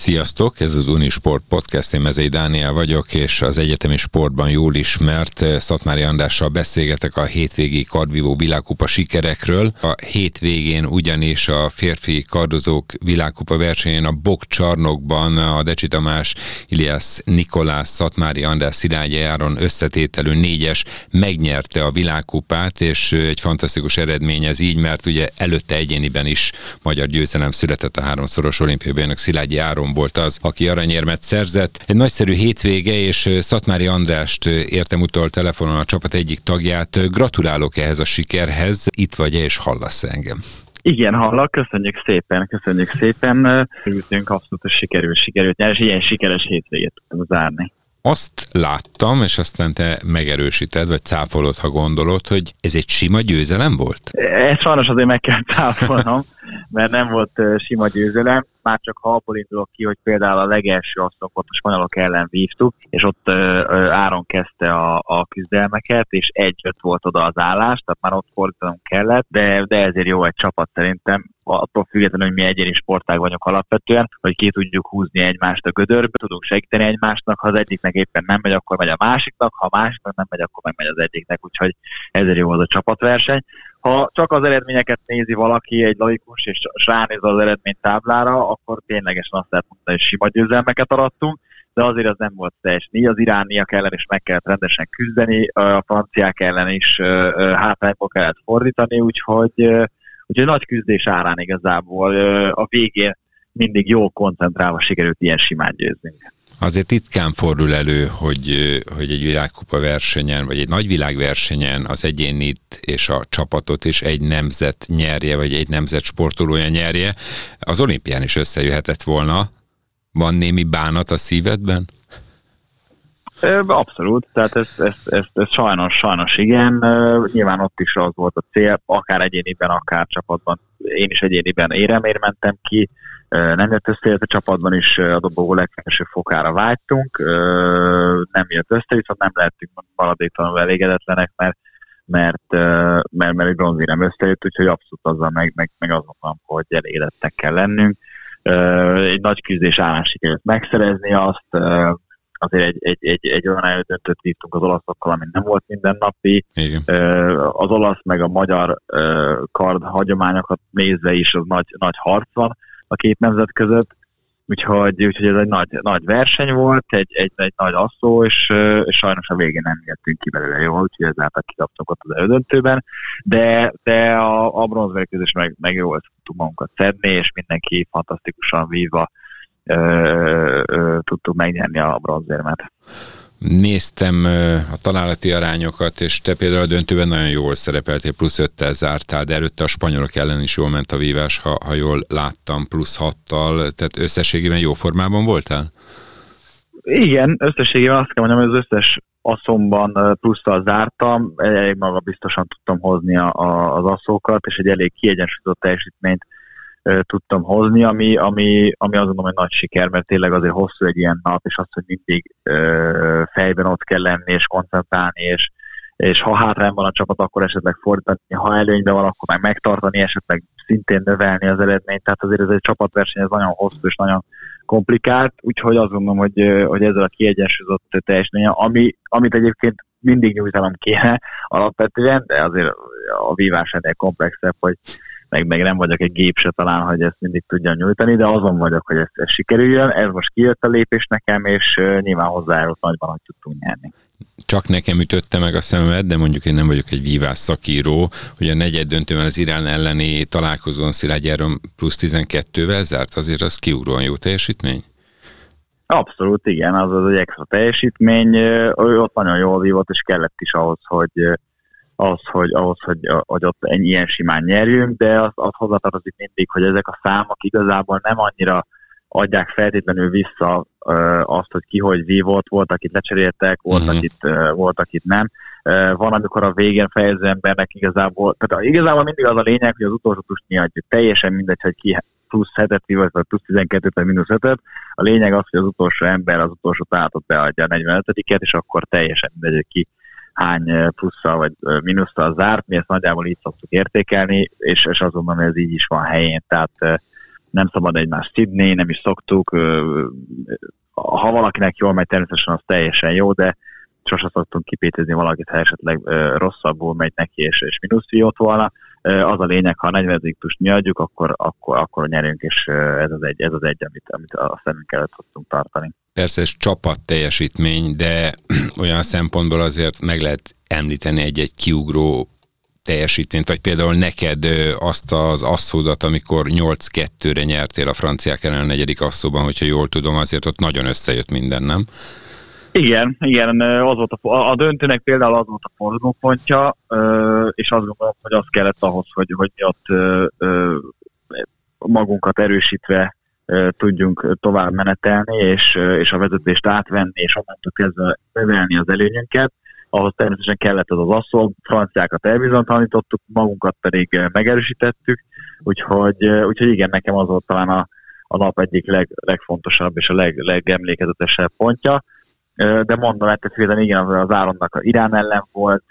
Sziasztok, ez az Unisport Podcast, én Mezei Dániel vagyok, és az egyetemi sportban jól ismert eh, Szatmári Andrással beszélgetek a hétvégi kardvívó világkupa sikerekről. A hétvégén ugyanis a férfi kardozók világkupa versenyén a Bokcsarnokban a Decsi Tamás, Ilias Nikolás, Szatmári András Szilágyi Áron összetételű négyes megnyerte a világkupát, és eh, egy fantasztikus eredmény ez így, mert ugye előtte egyéniben is magyar győzelem született a háromszoros olimpiai bajnok Szilágyi Áron Áron volt az, aki aranyérmet szerzett. Egy nagyszerű hétvége, és Szatmári Andrást értem utol telefonon a csapat egyik tagját. Gratulálok ehhez a sikerhez. Itt vagy és hallasz engem. Igen, hallak, köszönjük szépen, köszönjük szépen. Örültünk abszolút, hogy sikerül, sikerült nyerni, és ilyen sikeres hétvégét tudtunk zárni. Azt láttam, és aztán te megerősíted, vagy cáfolod, ha gondolod, hogy ez egy sima győzelem volt? Ezt sajnos azért meg kell cáfolnom, mert nem volt sima győzelem már csak ha abból indulok ki, hogy például a legelső asszonykot a spanyolok ellen vívtuk, és ott Áron kezdte a, a küzdelmeket, és egy-öt volt oda az állás, tehát már ott fordítanunk kellett, de, de ezért jó egy csapat szerintem, attól függetlenül, hogy mi egyéni sportág vagyunk alapvetően, hogy ki tudjuk húzni egymást a gödörbe, tudunk segíteni egymásnak, ha az egyiknek éppen nem megy, akkor megy a másiknak, ha a másiknak nem megy, akkor meg megy az egyiknek, úgyhogy ezért jó az a csapatverseny. Ha csak az eredményeket nézi valaki, egy laikus, és ránéz az eredménytáblára, akkor ténylegesen azt lehet mondani, hogy sima győzelmeket arattunk, de azért az nem volt teljes. Az irániak ellen is meg kellett rendesen küzdeni, a franciák ellen is hátrányból kellett fordítani, úgyhogy, úgyhogy nagy küzdés árán igazából a végén mindig jól koncentrálva sikerült ilyen simán győznünk. Azért ritkán fordul elő, hogy, hogy egy világkupa versenyen, vagy egy nagy világversenyen az egyénit és a csapatot is egy nemzet nyerje, vagy egy nemzet sportolója nyerje. Az olimpián is összejöhetett volna. Van némi bánat a szívedben? Abszolút, tehát ez, ez, ez, ez sajnos, sajnos igen. Nyilván ott is az volt a cél, akár egyéniben, akár csapatban. Én is egyéniben éremér mentem ki, nem jött össze, a csapatban is a dobogó legfelső fokára vágytunk, nem jött össze, viszont nem lehetünk maradéktalanul elégedetlenek, mert mert, mert, mert egy bronzi nem összejött, úgyhogy abszolút azzal meg, meg, meg azon van, hogy elégedettek kell lennünk. Egy nagy küzdés állás sikerült megszerezni azt, azért egy, egy, egy, egy olyan elődöntőt vívtunk az olaszokkal, ami nem volt mindennapi. Igen. Az olasz meg a magyar kard hagyományokat nézve is az nagy, nagy harc van a két nemzet között, úgyhogy, úgyhogy ez egy nagy, nagy verseny volt, egy, egy, egy nagy asszó, és, és sajnos a végén nem jöttünk ki belőle jól, úgyhogy ezáltal kikaptunk ott az elődöntőben, de, de a, a bronzverkőzés meg, meg jól tudtuk magunkat szedni, és mindenki fantasztikusan vívva tudtuk megnyerni a bronzérmet. Néztem a találati arányokat, és te például a döntőben nagyon jól szerepeltél, plusz öttel zártál, de előtte a spanyolok ellen is jól ment a vívás, ha, ha jól láttam, plusz hattal, tehát összességében jó formában voltál? Igen, összességében azt kell mondjam, hogy az összes asszomban plusszal zártam, elég maga biztosan tudtam hozni a, a, az asszókat, és egy elég kiegyensúlyozott teljesítményt tudtam hozni, ami, ami, ami azt gondolom, hogy nagy siker, mert tényleg azért hosszú egy ilyen nap, és az, hogy mindig ö, fejben ott kell lenni, és koncentrálni, és, és ha hátrányban van a csapat, akkor esetleg fordítani, ha előnyben van, akkor meg megtartani, esetleg szintén növelni az eredményt, tehát azért ez egy csapatverseny, ez nagyon hosszú és nagyon komplikált, úgyhogy azt gondolom, hogy, hogy ezzel a kiegyensúlyozott teljesítmény, ami, amit egyébként mindig nyújtanom kéne alapvetően, de azért a vívás ennél komplexebb, hogy meg, meg nem vagyok egy gép se talán, hogy ezt mindig tudjam nyújtani, de azon vagyok, hogy ez, ez sikerüljön. Ez most kijött a lépés nekem, és nyilván hozzájárult nagyban, hogy tudtunk nyerni. Csak nekem ütötte meg a szememet, de mondjuk én nem vagyok egy vívás szakíró, hogy a negyed döntőben az Irán elleni találkozón Szilágy plusz 12-vel zárt, azért az kiugróan jó teljesítmény? Abszolút, igen, az az egy extra teljesítmény, ő ott nagyon jól vívott, és kellett is ahhoz, hogy az, hogy, ahhoz, hogy, hogy ott ennyi ilyen simán nyerjünk, de az, az hozzátartozik mindig, hogy ezek a számok igazából nem annyira adják feltétlenül vissza ö, azt, hogy ki hogy vívott, volt, akit lecseréltek, volt, uh-huh. akit, ö, volt, akit nem. Ö, van, amikor a végén fejező embernek igazából, tehát igazából mindig az a lényeg, hogy az utolsó tus adja. Teljesen mindegy, hogy ki plusz 7-et vagy plusz 12-et, vagy mínusz 5 A lényeg az, hogy az utolsó ember az utolsó találatot beadja a 45-et, és akkor teljesen mindegy, hogy ki hány plusszal vagy mínusszal zárt, mi ezt nagyjából így szoktuk értékelni, és, és azt gondolom, hogy ez így is van helyén, tehát nem szabad egymást szidni, nem is szoktuk. Ha valakinek jól megy, természetesen az teljesen jó, de sose szoktunk kipétezni valakit, ha esetleg rosszabbul megy neki, és, és mínuszfiót volna. Az a lényeg, ha a 40 tust mi adjuk, akkor, akkor, akkor nyerünk, és ez az egy, ez az egy amit, amit a szemünk előtt szoktunk tartani. Persze ez csapat teljesítmény, de olyan szempontból azért meg lehet említeni egy-egy kiugró teljesítményt, vagy például neked azt az asszódat, amikor 8-2-re nyertél a franciák ellen a negyedik asszóban, hogyha jól tudom, azért ott nagyon összejött minden, nem? Igen, igen, az volt a, a döntőnek például az volt a fordulópontja, és azt gondolom, hogy az kellett ahhoz, hogy, hogy mi ott magunkat erősítve tudjunk tovább menetelni, és, és a vezetést átvenni, és onnantól kezdve növelni az előnyünket. Ahhoz természetesen kellett ez az asszol, franciákat elbizonytalanítottuk, magunkat pedig megerősítettük, úgyhogy, úgyhogy igen, nekem az volt talán a, a nap egyik leg, legfontosabb és a leg, legemlékezetesebb pontja de mondom, ettől függetlenül igen, az Áronnak a Irán ellen volt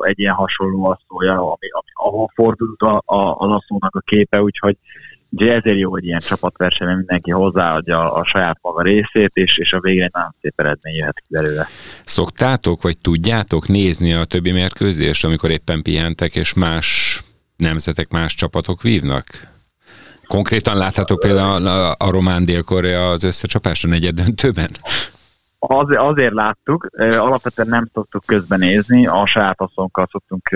egy ilyen hasonló asszója, ami, ami, ahol fordult a, a, az asszónak a képe, úgyhogy ugye ezért jó, hogy ilyen csapatversenyben mindenki hozzáadja a saját maga részét, és, és a végén egy nagyon szép eredmény jöhet ki belőle. Szoktátok, vagy tudjátok nézni a többi mérkőzést, amikor éppen pihentek, és más nemzetek, más csapatok vívnak? Konkrétan láthatok például a, a román dél-korea az összecsapás a negyed döntőben? Az, azért láttuk, alapvetően nem szoktuk közbenézni, a saját asszonkkal szoktunk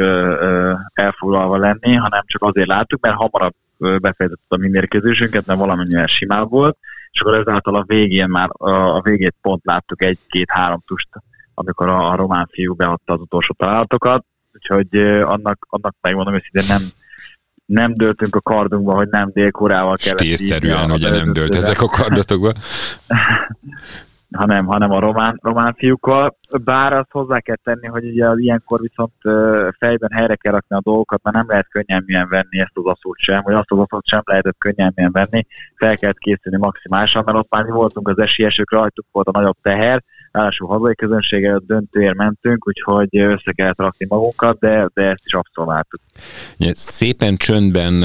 elfoglalva lenni, hanem csak azért láttuk, mert hamarabb befejezett a mi mérkőzésünket, mert valamennyivel simább volt, és akkor ezáltal a végén már a végét pont láttuk egy-két-három tust, amikor a, a román fiú beadta az utolsó találatokat, úgyhogy annak, annak megmondom hogy nem, nem döltünk a kardunkba, hogy nem Dél-Koreával kellett Stílszerűen ugye nem döltetek a kardatokba. hanem, hanem a román, román fiúkkal. Bár azt hozzá kell tenni, hogy ugye ilyenkor viszont fejben helyre kell rakni a dolgokat, mert nem lehet könnyelműen venni ezt az aszót sem, vagy azt az aszót sem lehetett könnyelműen venni, fel kellett készülni maximálisan, mert ott már mi voltunk az esélyesek, rajtuk volt a nagyobb teher, ráadásul hazai közönséggel döntőért mentünk, úgyhogy össze kellett rakni magunkat, de, de ezt is abszolváltuk. Szépen csöndben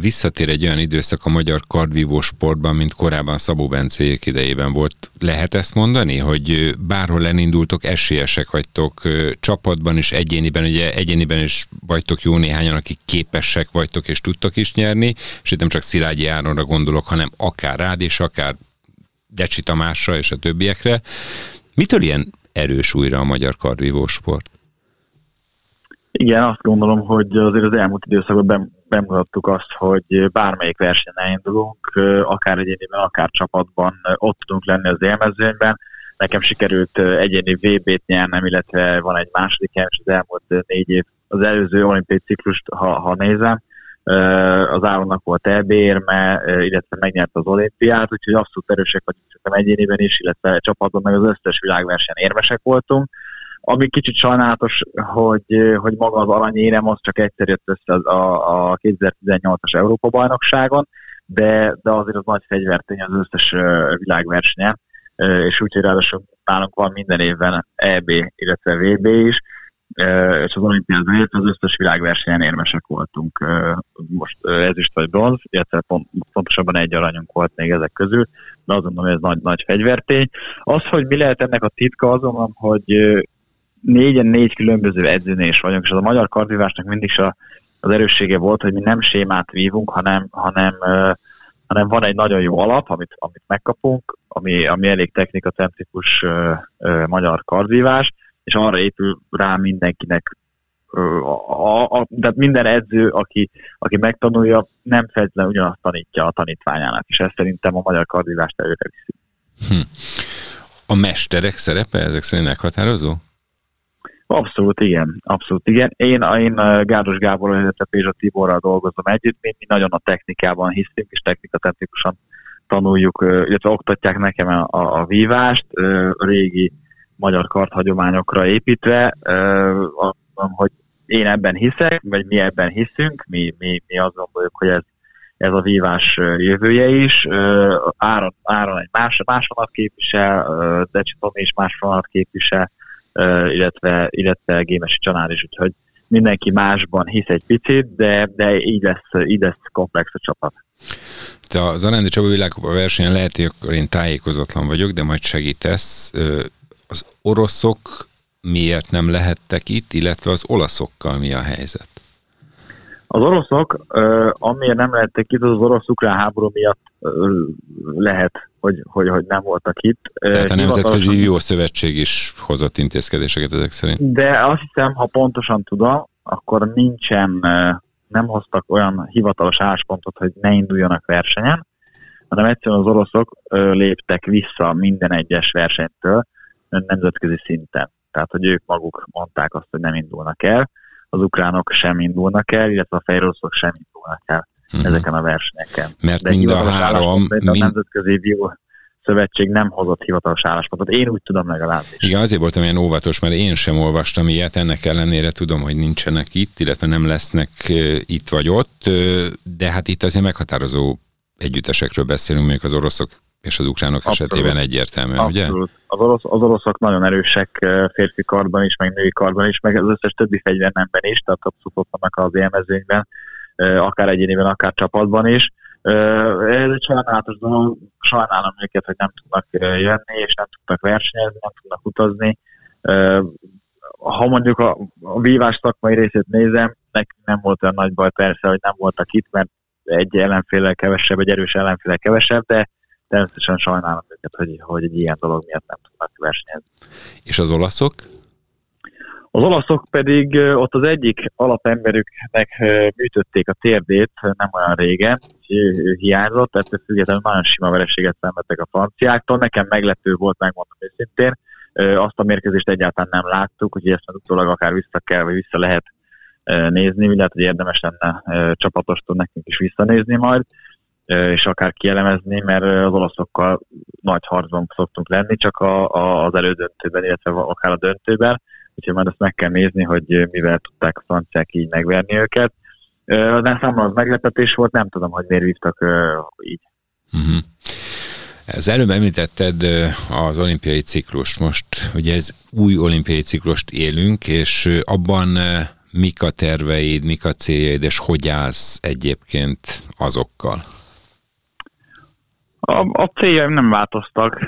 visszatér egy olyan időszak a magyar kardvívó sportban, mint korábban Szabó Bencék idejében volt. Lehet ezt mondani, hogy bárhol elindultok, esélyesek vagytok csapatban is, egyéniben, ugye egyéniben is vagytok jó néhányan, akik képesek vagytok és tudtok is nyerni, és itt nem csak Szilágyi Áronra gondolok, hanem akár rád és akár Decsi Tamásra és a többiekre. Mitől ilyen erős újra a magyar kardvívó sport? Igen, azt gondolom, hogy azért az elmúlt időszakban bemutattuk azt, hogy bármelyik versenyen elindulunk, akár egyéniben, akár csapatban ott tudunk lenni az élmezőnyben. Nekem sikerült egyéni VB-t nyernem, illetve van egy második hely, az elmúlt négy év, az előző olimpiai ciklust, ha, ha nézem, az Áronnak volt EB érme, illetve megnyert az olimpiát, úgyhogy abszolút erősek vagyunk csak egyéniben is, illetve csapatban meg az összes világversenyen érmesek voltunk. Ami kicsit sajnálatos, hogy, hogy maga az aranyérem az csak egyszer jött össze a, a 2018-as Európa-bajnokságon, de, de azért az nagy fegyvertény az összes világversenyen, és úgyhogy ráadásul nálunk van minden évben EB, illetve VB is, és az olimpián az összes világversenyen érmesek voltunk. Most ezüst vagy bronz, illetve pont, pontosabban egy aranyunk volt még ezek közül, de azt gondolom, hogy ez nagy, nagy fegyvertény. Az, hogy mi lehet ennek a titka, azonban, hogy négyen négy különböző edzőnél is vagyunk, és az a magyar kardvívásnak mindig is a, az erőssége volt, hogy mi nem sémát vívunk, hanem, hanem, hanem van egy nagyon jó alap, amit, amit megkapunk, ami, ami elég technikacentrikus magyar kardvívás, és arra épül rá mindenkinek a, a, tehát minden edző, aki, aki megtanulja, nem feltétlenül ugyanazt tanítja a tanítványának, és ez szerintem a magyar kardivást előre viszi. Hm. A mesterek szerepe ezek szerint meghatározó? Abszolút igen, abszolút igen. Én, én Gárdos Gábor, illetve Pézsa Tiborral dolgozom együtt, mi, mi nagyon a technikában hiszünk, és technikatechnikusan tanuljuk, illetve oktatják nekem a, a, a vívást, régi magyar karthagyományokra építve, hogy én ebben hiszek, vagy mi ebben hiszünk, mi, mi, mi azt gondoljuk, hogy ez, ez a vívás jövője is. Áron, Áron egy más, másolat képvisel, Decsi Tomi is másolat képvisel, illetve, illetve Gémesi Csanár is, úgyhogy mindenki másban hisz egy picit, de, de így, lesz, így lesz komplex a csapat. Te az Arándi Csaba világkupa versenyen lehet, hogy akkor én tájékozatlan vagyok, de majd segítesz. Az oroszok miért nem lehettek itt, illetve az olaszokkal mi a helyzet? Az oroszok, amiért nem lehettek itt, az, az orosz-ukrán háború miatt lehet, hogy, hogy, hogy nem voltak itt. Tehát a Nemzetközi Jó Szövetség is hozott intézkedéseket ezek szerint. De azt hiszem, ha pontosan tudom, akkor nincsen, nem hoztak olyan hivatalos álláspontot, hogy ne induljanak versenyen, hanem egyszerűen az oroszok léptek vissza minden egyes versenytől nemzetközi szinten. Tehát, hogy ők maguk mondták azt, hogy nem indulnak el, az ukránok sem indulnak el, illetve a fejrosszok sem indulnak el uh-huh. ezeken a versenyeken. Mert De mind a három... Mind... A Nemzetközi Bio Szövetség nem hozott hivatalos álláspontot. Én úgy tudom legalábbis. Igen, azért voltam ilyen óvatos, mert én sem olvastam ilyet, ennek ellenére tudom, hogy nincsenek itt, illetve nem lesznek itt vagy ott, de hát itt azért meghatározó együttesekről beszélünk, mondjuk az oroszok és az ukránok Abszolút. esetében egyértelmű, Abszolút. ugye? Az, orosz, az oroszok nagyon erősek férfi karban is, meg női karban is, meg az összes többi fegyvernemben is, tehát abszolút ott vannak az élmezőnyben, akár egyéniben, akár csapatban is. Ez egy sajnálatos dolog, sajnálom őket, hogy nem tudnak jönni, és nem tudnak versenyezni, nem tudnak utazni. Ha mondjuk a, a vívás szakmai részét nézem, nekünk nem volt olyan nagy baj persze, hogy nem voltak itt, mert egy ellenféle kevesebb, egy erős ellenféle kevesebb, de természetesen sajnálom őket, hogy, hogy egy ilyen dolog miatt nem tudnak versenyezni. És az olaszok? Az olaszok pedig ott az egyik alapemberüknek műtötték a térdét nem olyan régen, ő hiányzott, tehát függetlenül nagyon sima vereséget szenvedtek a franciáktól. Nekem meglepő volt, megmondom őszintén. Azt a mérkőzést egyáltalán nem láttuk, hogy ezt utólag akár vissza kell, vagy vissza lehet nézni, lehet, hogy érdemes lenne csapatostól nekünk is visszanézni majd és akár kielemezni, mert az olaszokkal nagy harcban szoktunk lenni, csak a, a, az elődöntőben, illetve akár a döntőben, úgyhogy majd azt meg kell nézni, hogy mivel tudták a franciák így megverni őket. De számomra az meglepetés volt, nem tudom, hogy miért vívtak így. Uh-huh. Az előbb említetted az olimpiai ciklust. Most ugye ez új olimpiai ciklust élünk, és abban mik a terveid, mik a céljaid, és hogy állsz egyébként azokkal? A, a céljaim nem változtak.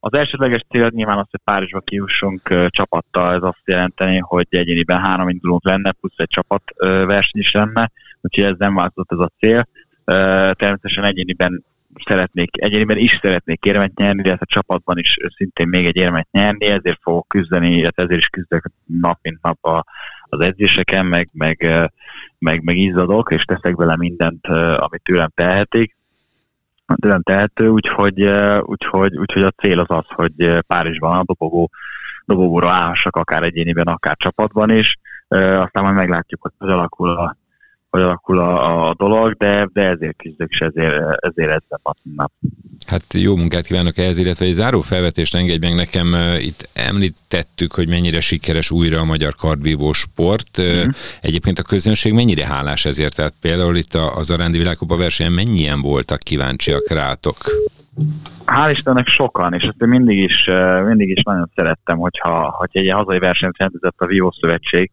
Az elsődleges cél nyilván az, hogy Párizsba kiussunk csapattal, ez azt jelenteni, hogy egyéniben három indulónk lenne, plusz egy csapat verseny is lenne, úgyhogy ez nem változott ez a cél. Természetesen egyéniben szeretnék, egyéniben is szeretnék érmet nyerni, illetve a csapatban is szintén még egy érmet nyerni, ezért fogok küzdeni, illetve ezért is küzdök nap mint nap a, az edzéseken, meg, meg, meg, meg izzadok, és teszek vele mindent, amit tőlem tehetik tőlem tehető, úgyhogy, úgyhogy, úgyhogy a cél az az, hogy Párizsban a dobogó, dobogóra állhassak akár egyéniben, akár csapatban is. Aztán majd meglátjuk, hogy hogy alakul a, hogy alakul a, a dolog, de, de ezért küzdök, és ezért, ezért edzem nap, nap. Hát jó munkát kívánok ehhez, illetve egy záró felvetést engedj meg nekem. Itt említettük, hogy mennyire sikeres újra a magyar kardvívó sport. Mm-hmm. Egyébként a közönség mennyire hálás ezért? Tehát például itt az Arándi Világkupa versenyen mennyien voltak kíváncsiak rátok? Hál' Istennek sokan, és ezt én mindig is, mindig is nagyon szerettem, hogyha, hogyha egy hazai versenyt rendezett a Vívó Szövetség,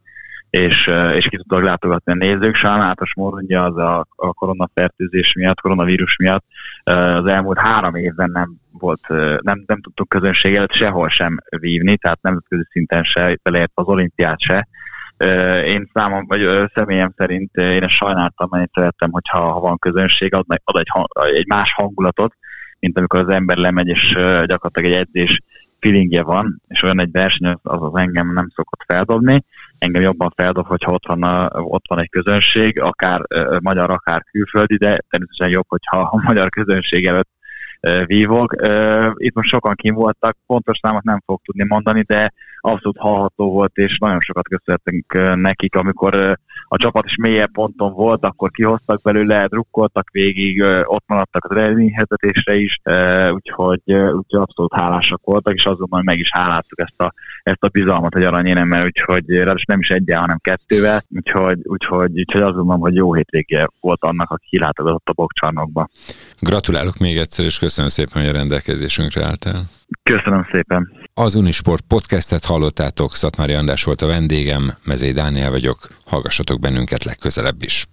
és, és ki tudtak látogatni a nézők. Sajnálatos módon ugye az a, a koronafertőzés miatt, koronavírus miatt az elmúlt három évben nem volt, nem, nem tudtuk közönséget sehol sem vívni, tehát nemzetközi szinten se, beleért az olimpiát se. Én számom, vagy személyem szerint én ezt sajnáltam, mert én szerettem, hogyha ha van közönség, ad, ad egy, egy más hangulatot, mint amikor az ember lemegy, és gyakorlatilag egy edzés feelingje van, és olyan egy verseny, az, az engem nem szokott feldobni. Engem jobban feldob, hogyha ott van, a, ott van egy közönség, akár uh, magyar, akár külföldi, de természetesen jobb, hogyha a magyar közönség előtt uh, vívok. Uh, itt most sokan kim voltak, pontos számot nem fogok tudni mondani, de abszolút hallható volt, és nagyon sokat köszönhetünk nekik, amikor a csapat is mélyebb ponton volt, akkor kihoztak belőle, drukkoltak végig, ott maradtak az eredményhezetésre is, úgyhogy, úgyhogy abszolút hálásak voltak, és azonban meg is háláztuk ezt a, ezt a bizalmat, hogy aranyéremmel, úgyhogy ráadásul nem is egyel, hanem kettővel, úgyhogy, úgyhogy, úgyhogy azt hogy jó hétvége volt annak, aki kilátogatott a bokcsarnokba. Gratulálok még egyszer, és köszönöm szépen, hogy a rendelkezésünkre álltál. Köszönöm szépen. Az Unisport podcastet hallottátok, Szatmári András volt a vendégem, Mezei Dániel vagyok, hallgassatok bennünket legközelebb is.